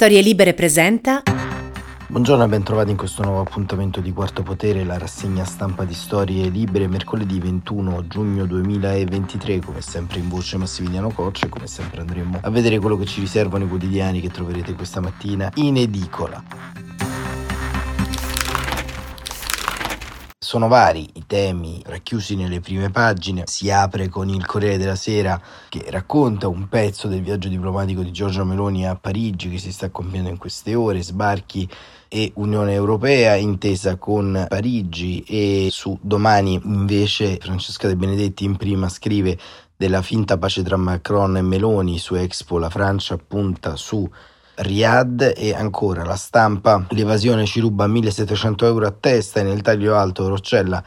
Storie Libere presenta. Buongiorno e bentrovati in questo nuovo appuntamento di Quarto Potere, la rassegna stampa di Storie Libere, mercoledì 21 giugno 2023, come sempre in voce Massimiliano Coccia come sempre andremo a vedere quello che ci riservano i quotidiani che troverete questa mattina in edicola. Sono vari i temi racchiusi nelle prime pagine. Si apre con il Corriere della Sera che racconta un pezzo del viaggio diplomatico di Giorgio Meloni a Parigi che si sta compiendo in queste ore, sbarchi e Unione Europea intesa con Parigi e su domani invece Francesca De Benedetti in prima scrive della finta pace tra Macron e Meloni su Expo la Francia punta su Riyadh e ancora la stampa, l'evasione ci ruba 1700 euro a testa e nel taglio alto Roccella,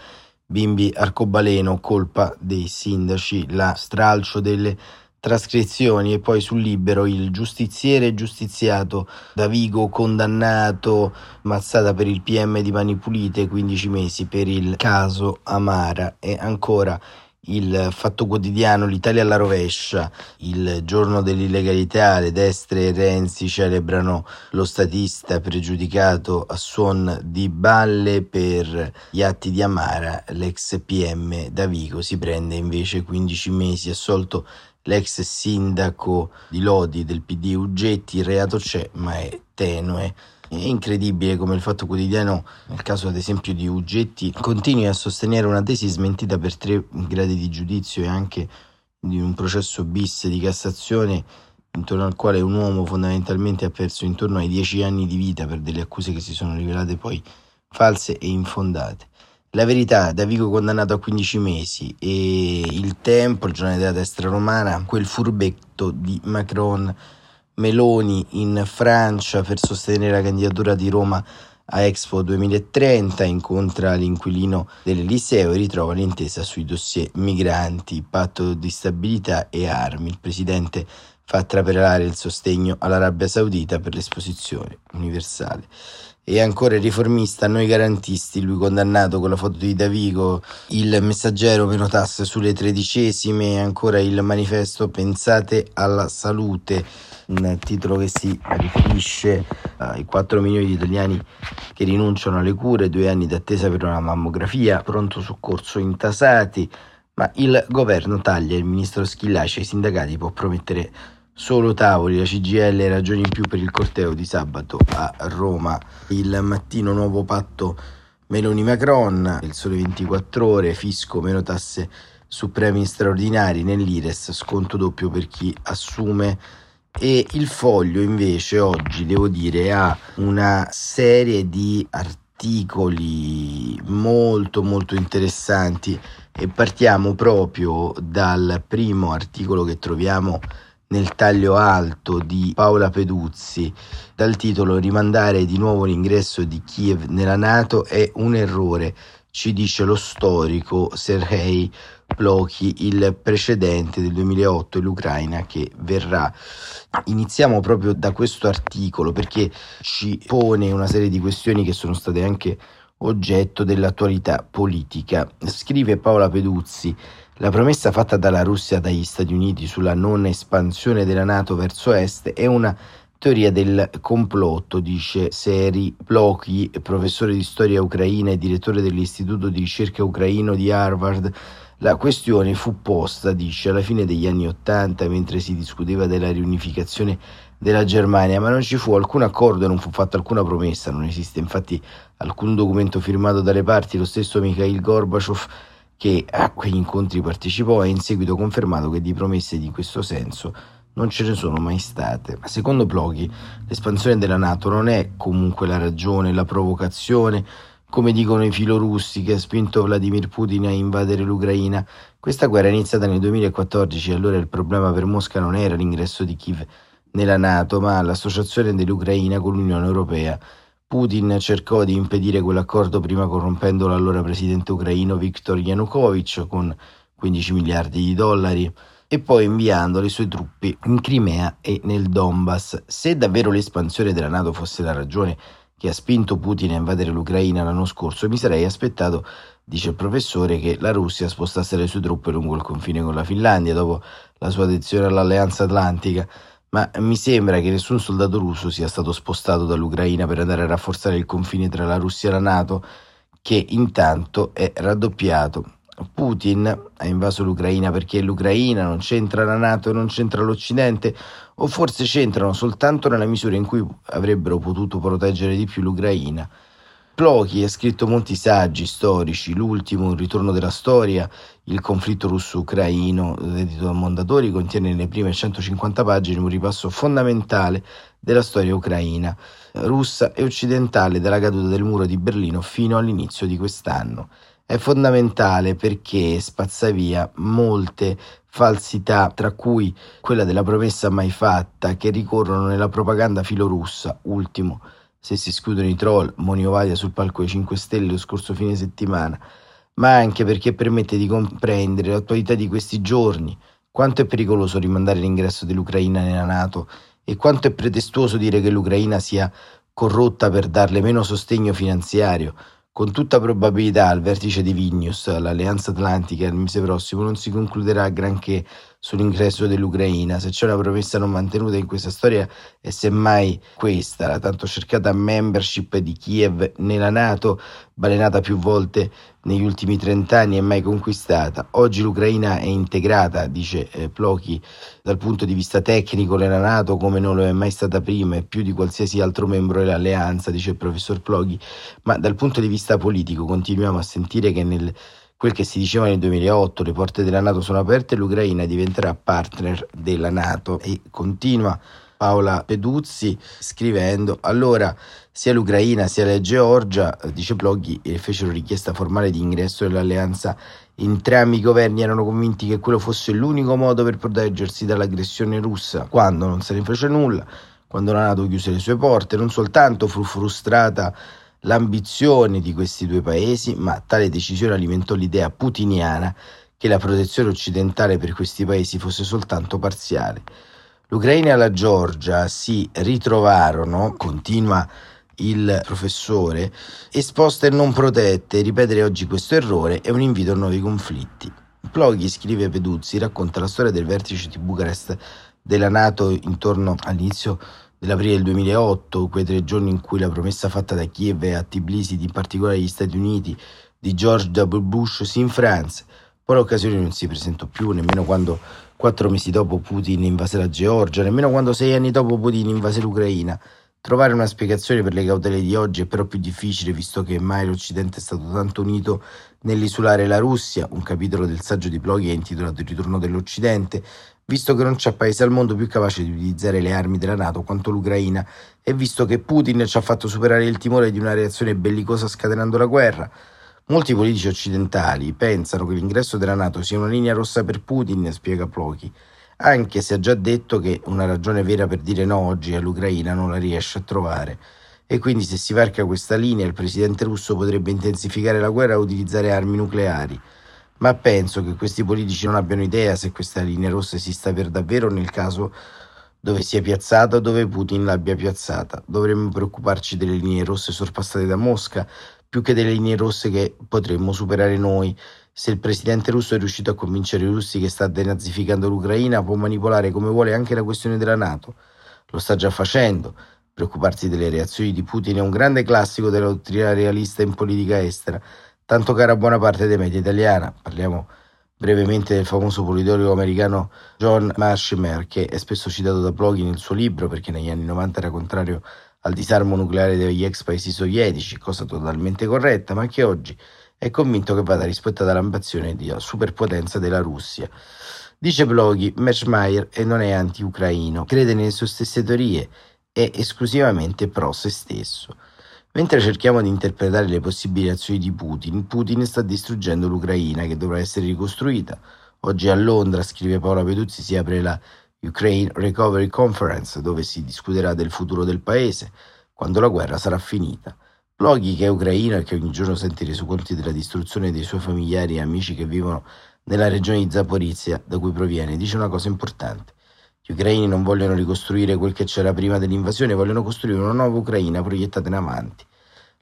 bimbi arcobaleno, colpa dei sindaci, la stralcio delle trascrizioni e poi sul libero il giustiziere giustiziato da Vigo condannato mazzata per il PM di Mani Pulite 15 mesi per il caso Amara. E ancora il Fatto Quotidiano, l'Italia alla rovescia, il giorno dell'illegalità, le destre e Renzi celebrano lo statista pregiudicato a suon di balle per gli atti di Amara, l'ex PM da Vigo si prende invece 15 mesi assolto l'ex sindaco di Lodi del PD Uggetti, il reato c'è ma è tenue. È incredibile come il Fatto Quotidiano, nel caso ad esempio di Uggetti, continui a sostenere una tesi smentita per tre gradi di giudizio e anche di un processo bis di Cassazione intorno al quale un uomo fondamentalmente ha perso intorno ai dieci anni di vita per delle accuse che si sono rivelate poi false e infondate. La verità, Davigo condannato a 15 mesi e il tempo, il giornale della destra romana, quel furbetto di Macron Meloni in Francia per sostenere la candidatura di Roma a Expo 2030, incontra l'inquilino dell'Eliseo e ritrova l'intesa sui dossier migranti, patto di stabilità e armi. Il presidente fa trapelare il sostegno all'Arabia Saudita per l'esposizione universale. E ancora il riformista, noi garantisti, lui condannato con la foto di Davigo, il messaggero meno tasse sulle tredicesime, ancora il manifesto Pensate alla salute, un titolo che si riferisce ai 4 milioni di italiani che rinunciano alle cure, due anni d'attesa per una mammografia, pronto soccorso intasati, ma il governo taglia, il ministro Schillaci ai sindacati può promettere Solo tavoli, la CGL ragioni in più per il corteo di sabato a Roma. Il mattino nuovo patto Meloni-Macron, il sole 24 ore, fisco meno tasse su premi straordinari nell'Ires, sconto doppio per chi assume e il foglio invece oggi devo dire ha una serie di articoli molto molto interessanti e partiamo proprio dal primo articolo che troviamo nel taglio alto di Paola Peduzzi dal titolo Rimandare di nuovo l'ingresso di Kiev nella Nato è un errore, ci dice lo storico Sergei Plokhy, il precedente del 2008 e l'Ucraina che verrà. Iniziamo proprio da questo articolo perché ci pone una serie di questioni che sono state anche oggetto dell'attualità politica. Scrive Paola Peduzzi la promessa fatta dalla Russia dagli Stati Uniti sulla non espansione della Nato verso est è una teoria del complotto, dice Seri Plokhy, professore di storia ucraina e direttore dell'Istituto di ricerca ucraino di Harvard. La questione fu posta, dice, alla fine degli anni Ottanta, mentre si discuteva della riunificazione della Germania, ma non ci fu alcun accordo e non fu fatta alcuna promessa. Non esiste infatti alcun documento firmato dalle parti. Lo stesso Mikhail Gorbachev che a quegli incontri partecipò e in seguito confermato che di promesse di questo senso non ce ne sono mai state. Secondo Ploghi, l'espansione della Nato non è comunque la ragione, la provocazione, come dicono i filorussi che ha spinto Vladimir Putin a invadere l'Ucraina. Questa guerra è iniziata nel 2014 e allora il problema per Mosca non era l'ingresso di Kiev nella Nato, ma l'associazione dell'Ucraina con l'Unione Europea. Putin cercò di impedire quell'accordo prima corrompendo l'allora presidente ucraino Viktor Yanukovych con 15 miliardi di dollari e poi inviando le sue truppe in Crimea e nel Donbass. Se davvero l'espansione della Nato fosse la ragione che ha spinto Putin a invadere l'Ucraina l'anno scorso, mi sarei aspettato, dice il professore, che la Russia spostasse le sue truppe lungo il confine con la Finlandia dopo la sua adesione all'Alleanza Atlantica ma mi sembra che nessun soldato russo sia stato spostato dall'Ucraina per andare a rafforzare il confine tra la Russia e la Nato, che intanto è raddoppiato. Putin ha invaso l'Ucraina perché l'Ucraina non c'entra la Nato e non c'entra l'Occidente, o forse c'entrano soltanto nella misura in cui avrebbero potuto proteggere di più l'Ucraina. Plochi ha scritto molti saggi storici, l'ultimo, Il ritorno della storia, il conflitto russo-ucraino, dedito da Mondadori, contiene nelle prime 150 pagine un ripasso fondamentale della storia ucraina, russa e occidentale dalla caduta del muro di Berlino fino all'inizio di quest'anno. È fondamentale perché spazza via molte falsità, tra cui quella della promessa mai fatta, che ricorrono nella propaganda filorussa, ultimo se si escludono i troll, Moni Ovadia sul palco dei 5 Stelle lo scorso fine settimana, ma anche perché permette di comprendere l'attualità di questi giorni, quanto è pericoloso rimandare l'ingresso dell'Ucraina nella Nato e quanto è pretestuoso dire che l'Ucraina sia corrotta per darle meno sostegno finanziario. Con tutta probabilità al vertice di Vilnius, l'Alleanza Atlantica, il mese prossimo non si concluderà granché sull'ingresso dell'Ucraina. Se c'è una promessa non mantenuta in questa storia è semmai questa, la tanto cercata membership di Kiev nella Nato, balenata più volte negli ultimi trent'anni e mai conquistata. Oggi l'Ucraina è integrata, dice eh, Plochi, dal punto di vista tecnico nella Nato come non lo è mai stata prima e più di qualsiasi altro membro dell'alleanza, dice il professor Plochi, ma dal punto di vista politico continuiamo a sentire che nel quel che si diceva nel 2008, le porte della Nato sono aperte l'Ucraina diventerà partner della Nato e continua Paola Peduzzi scrivendo allora sia l'Ucraina sia la Georgia, dice Bloghi, fecero richiesta formale di ingresso nell'alleanza. Entrambi i governi erano convinti che quello fosse l'unico modo per proteggersi dall'aggressione russa, quando non se ne fece nulla, quando la Nato chiuse le sue porte, non soltanto fu frustrata l'ambizione di questi due paesi, ma tale decisione alimentò l'idea putiniana che la protezione occidentale per questi paesi fosse soltanto parziale. L'Ucraina e la Georgia si ritrovarono, continua il professore, esposte e non protette. Ripetere oggi questo errore è un invito a nuovi conflitti. Ploghi, scrive Peduzzi, racconta la storia del vertice di Bucarest della Nato intorno all'inizio dell'aprile del 2008, quei tre giorni in cui la promessa fatta da Kiev a Tbilisi, in particolare agli Stati Uniti, di George W. Bush si infranse. Poi l'occasione non si presentò più, nemmeno quando quattro mesi dopo Putin invase la Georgia, nemmeno quando sei anni dopo Putin invase l'Ucraina. Trovare una spiegazione per le cautele di oggi è però più difficile, visto che mai l'Occidente è stato tanto unito nell'isolare la Russia. Un capitolo del saggio di Ploghi è intitolato Il ritorno dell'Occidente, visto che non c'è paese al mondo più capace di utilizzare le armi della Nato quanto l'Ucraina e visto che Putin ci ha fatto superare il timore di una reazione bellicosa scatenando la guerra. Molti politici occidentali pensano che l'ingresso della Nato sia una linea rossa per Putin, spiega Plochi, anche se ha già detto che una ragione vera per dire no oggi all'Ucraina non la riesce a trovare. E quindi se si varca questa linea il presidente russo potrebbe intensificare la guerra e utilizzare armi nucleari ma penso che questi politici non abbiano idea se questa linea rossa esista per davvero nel caso dove sia piazzata o dove Putin l'abbia piazzata. Dovremmo preoccuparci delle linee rosse sorpassate da Mosca più che delle linee rosse che potremmo superare noi. Se il presidente russo è riuscito a convincere i russi che sta denazificando l'Ucraina, può manipolare come vuole anche la questione della Nato. Lo sta già facendo. Preoccuparsi delle reazioni di Putin è un grande classico della dottrina realista in politica estera tanto cara a buona parte dei media italiana. Parliamo brevemente del famoso politologo americano John Marshimer, che è spesso citato da Plogin nel suo libro perché negli anni 90 era contrario al disarmo nucleare degli ex paesi sovietici, cosa totalmente corretta, ma che oggi è convinto che vada rispettata l'ambizione di superpotenza della Russia. Dice Bloghi, Meschmeyer e non è anti-ucraino, crede nelle sue stesse teorie, è esclusivamente pro se stesso. Mentre cerchiamo di interpretare le possibili azioni di Putin, Putin sta distruggendo l'Ucraina che dovrà essere ricostruita. Oggi a Londra, scrive Paola Peduzzi, si apre la Ukraine Recovery Conference dove si discuterà del futuro del paese quando la guerra sarà finita. Ploghi, che è ucraino e che ogni giorno sente i resoconti della distruzione dei suoi familiari e amici che vivono nella regione di Zaporizia da cui proviene, dice una cosa importante. Gli ucraini non vogliono ricostruire quel che c'era prima dell'invasione, vogliono costruire una nuova Ucraina proiettata in avanti.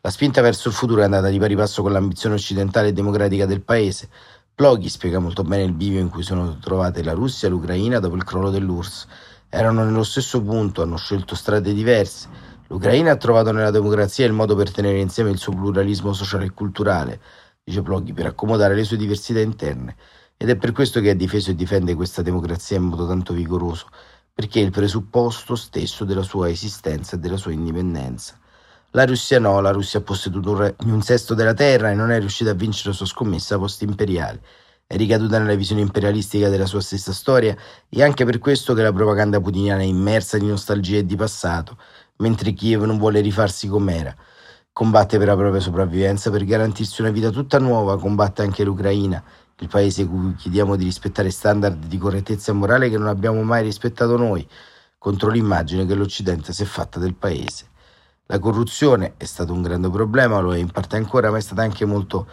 La spinta verso il futuro è andata di pari passo con l'ambizione occidentale e democratica del paese. Ploghi spiega molto bene il bivio in cui sono trovate la Russia e l'Ucraina dopo il crollo dell'URSS. erano nello stesso punto, hanno scelto strade diverse. L'Ucraina ha trovato nella democrazia il modo per tenere insieme il suo pluralismo sociale e culturale, dice Ploghi, per accomodare le sue diversità interne. Ed è per questo che ha difeso e difende questa democrazia in modo tanto vigoroso, perché è il presupposto stesso della sua esistenza e della sua indipendenza. La Russia no, la Russia ha posseduto un sesto della terra e non è riuscita a vincere la sua scommessa post-imperiale. È ricaduta nella visione imperialistica della sua stessa storia e anche per questo che la propaganda putiniana è immersa di nostalgia e di passato, mentre Kiev non vuole rifarsi com'era. Combatte per la propria sopravvivenza, per garantirsi una vita tutta nuova, combatte anche l'Ucraina, il paese cui chiediamo di rispettare standard di correttezza morale che non abbiamo mai rispettato noi, contro l'immagine che l'Occidente si è fatta del paese. La corruzione è stato un grande problema, lo è in parte ancora, ma è stata anche molto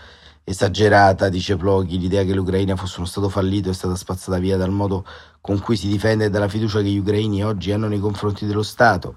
esagerata, dice Ploghi, l'idea che l'Ucraina fosse uno Stato fallito è stata spazzata via dal modo con cui si difende e dalla fiducia che gli ucraini oggi hanno nei confronti dello Stato.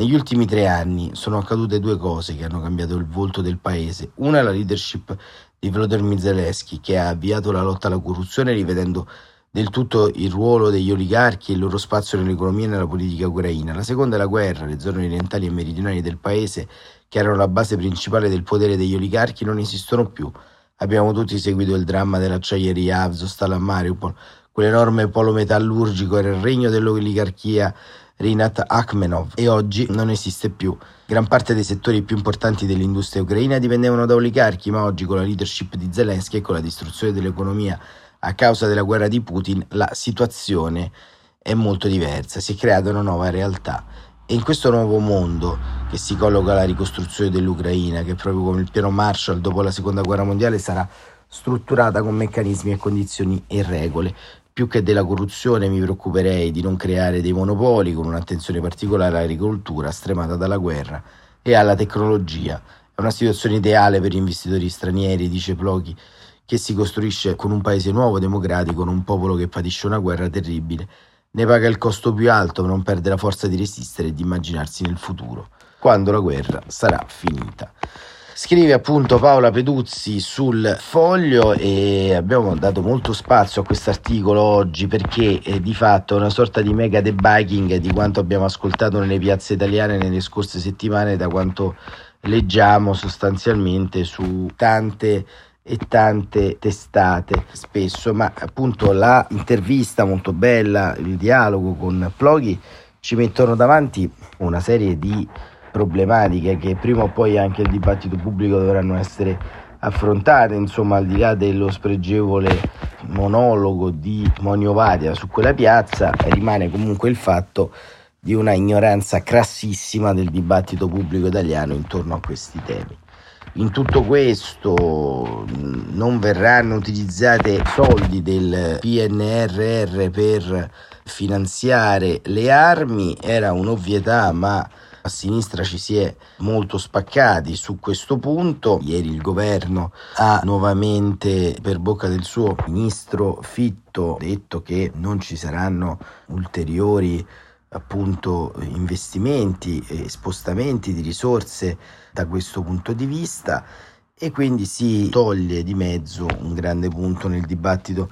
Negli ultimi tre anni sono accadute due cose che hanno cambiato il volto del paese. Una è la leadership di Volodymyr Zelensky, che ha avviato la lotta alla corruzione rivedendo del tutto il ruolo degli oligarchi e il loro spazio nell'economia e nella politica ucraina. La seconda è la guerra, le zone orientali e meridionali del paese, che erano la base principale del potere degli oligarchi, non esistono più. Abbiamo tutti seguito il dramma dell'acciaieria Avzostal a Mariupol, quell'enorme polo metallurgico era il regno dell'oligarchia Rinat Akhmenov e oggi non esiste più. Gran parte dei settori più importanti dell'industria ucraina dipendevano da oligarchi, ma oggi con la leadership di Zelensky e con la distruzione dell'economia a causa della guerra di Putin, la situazione è molto diversa, si è creata una nuova realtà. E in questo nuovo mondo che si colloca la ricostruzione dell'Ucraina, che proprio come il piano Marshall dopo la seconda guerra mondiale sarà strutturata con meccanismi e condizioni e regole. Più che della corruzione mi preoccuperei di non creare dei monopoli con un'attenzione particolare all'agricoltura stremata dalla guerra e alla tecnologia. È una situazione ideale per gli investitori stranieri, dice Ploghi, che si costruisce con un paese nuovo, democratico, con un popolo che patisce una guerra terribile. Ne paga il costo più alto, non perde la forza di resistere e di immaginarsi nel futuro, quando la guerra sarà finita. Scrive appunto Paola Peduzzi sul foglio e abbiamo dato molto spazio a questo articolo oggi perché è di fatto una sorta di mega debunking di quanto abbiamo ascoltato nelle piazze italiane nelle scorse settimane, da quanto leggiamo sostanzialmente su tante e tante testate spesso, ma appunto la intervista molto bella, il dialogo con Ploghi ci mettono davanti una serie di problematiche che prima o poi anche il dibattito pubblico dovranno essere affrontate, insomma al di là dello spregevole monologo di Monio Varia su quella piazza, rimane comunque il fatto di una ignoranza crassissima del dibattito pubblico italiano intorno a questi temi. In tutto questo non verranno utilizzati soldi del PNRR per finanziare le armi, era un'ovvietà, ma a sinistra ci si è molto spaccati su questo punto. Ieri il governo ha nuovamente, per bocca del suo ministro Fitto, detto che non ci saranno ulteriori appunto investimenti e spostamenti di risorse da questo punto di vista e quindi si toglie di mezzo un grande punto nel dibattito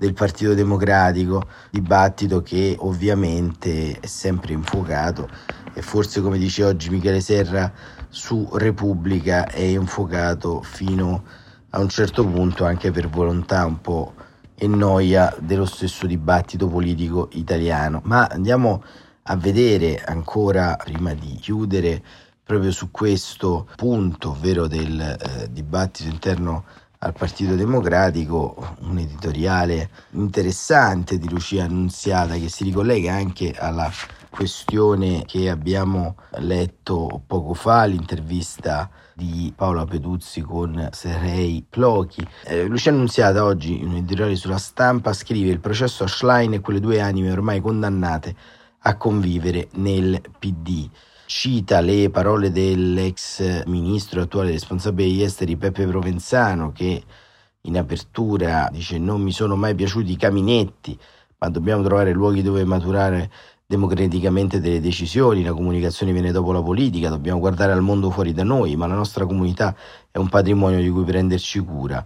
del Partito Democratico, dibattito che ovviamente è sempre infuocato e forse come dice oggi Michele Serra su Repubblica è infuocato fino a un certo punto anche per volontà un po' e noia dello stesso dibattito politico italiano. Ma andiamo a vedere ancora, prima di chiudere, proprio su questo punto, ovvero del eh, dibattito interno al Partito Democratico, un editoriale interessante di Lucia Annunziata che si ricollega anche alla questione che abbiamo letto poco fa, l'intervista di Paola Peduzzi con Serei Plochi. Eh, Lucia Annunziata oggi in un editoriale sulla stampa scrive il processo a Schlein e quelle due anime ormai condannate a convivere nel PD. Cita le parole dell'ex ministro attuale responsabile degli esteri Peppe Provenzano che in apertura dice non mi sono mai piaciuti i caminetti, ma dobbiamo trovare luoghi dove maturare democraticamente delle decisioni, la comunicazione viene dopo la politica, dobbiamo guardare al mondo fuori da noi, ma la nostra comunità è un patrimonio di cui prenderci cura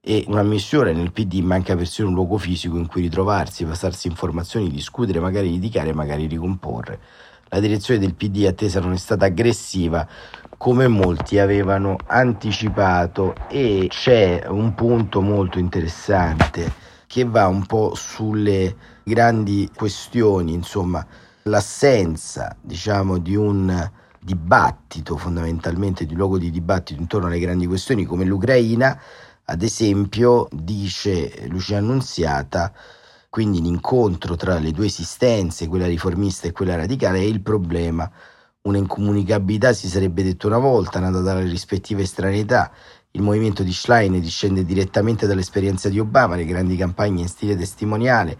e una missione nel PD manca persino un luogo fisico in cui ritrovarsi, passarsi informazioni, discutere, magari litigare, magari ricomporre. La direzione del PD attesa non è stata aggressiva come molti avevano anticipato e c'è un punto molto interessante che va un po' sulle grandi questioni, insomma, l'assenza, diciamo, di un dibattito fondamentalmente, di luogo di dibattito intorno alle grandi questioni come l'Ucraina ad esempio, dice Lucia Annunziata, quindi l'incontro tra le due esistenze, quella riformista e quella radicale, è il problema. Una incomunicabilità si sarebbe detto una volta, nata dalle rispettive estraneità. Il movimento di Schlein discende direttamente dall'esperienza di Obama, le grandi campagne in stile testimoniale,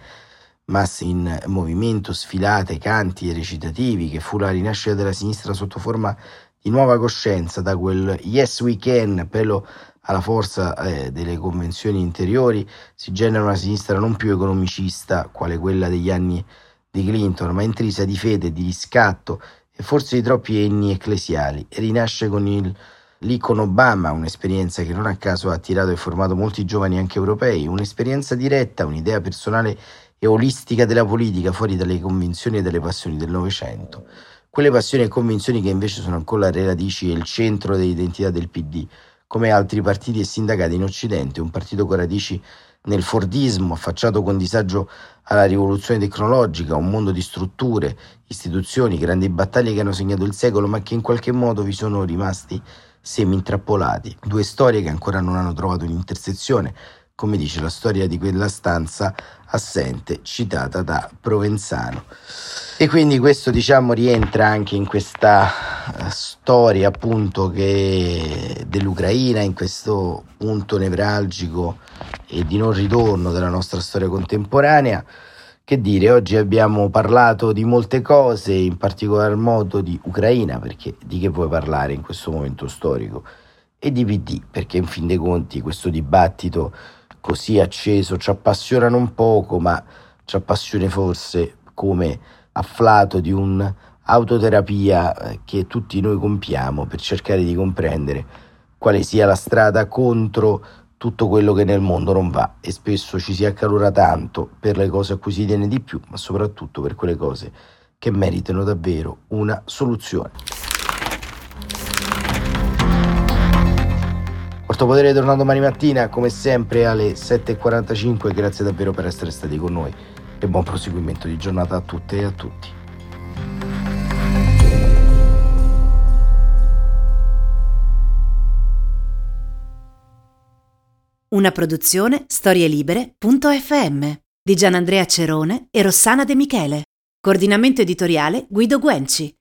masse in movimento, sfilate, canti e recitativi, che fu la rinascita della sinistra sotto forma di nuova coscienza da quel Yes We Can, pelo alla forza eh, delle convenzioni interiori, si genera una sinistra non più economicista, quale quella degli anni di Clinton, ma intrisa di fede, di riscatto e forse di troppi enni ecclesiali. E rinasce con il, lì con Obama, un'esperienza che non a caso ha attirato e formato molti giovani anche europei, un'esperienza diretta, un'idea personale e olistica della politica, fuori dalle convinzioni e dalle passioni del Novecento. Quelle passioni e convinzioni che invece sono ancora le radici e il centro dell'identità del PD, come altri partiti e sindacati in Occidente, un partito con radici nel Fordismo, affacciato con disagio alla rivoluzione tecnologica, un mondo di strutture, istituzioni, grandi battaglie che hanno segnato il secolo, ma che in qualche modo vi sono rimasti semi intrappolati. Due storie che ancora non hanno trovato un'intersezione, come dice la storia di quella stanza assente citata da Provenzano. E quindi questo diciamo rientra anche in questa eh, storia appunto che dell'Ucraina, in questo punto nevralgico e di non ritorno della nostra storia contemporanea. Che dire, oggi abbiamo parlato di molte cose, in particolar modo di Ucraina, perché di che vuoi parlare in questo momento storico? E di PD, perché in fin dei conti questo dibattito così acceso ci appassiona non poco, ma ci appassiona forse come afflato di un'autoterapia eh, che tutti noi compiamo per cercare di comprendere quale sia la strada contro tutto quello che nel mondo non va e spesso ci si accalora tanto per le cose a cui si tiene di più, ma soprattutto per quelle cose che meritano davvero una soluzione. Quarto Potere torna domani mattina, come sempre alle 7.45. Grazie davvero per essere stati con noi e buon proseguimento di giornata a tutte e a tutti. Una produzione storielibere.fm di Gianandrea Cerone e Rossana De Michele. Coordinamento editoriale Guido Guenci.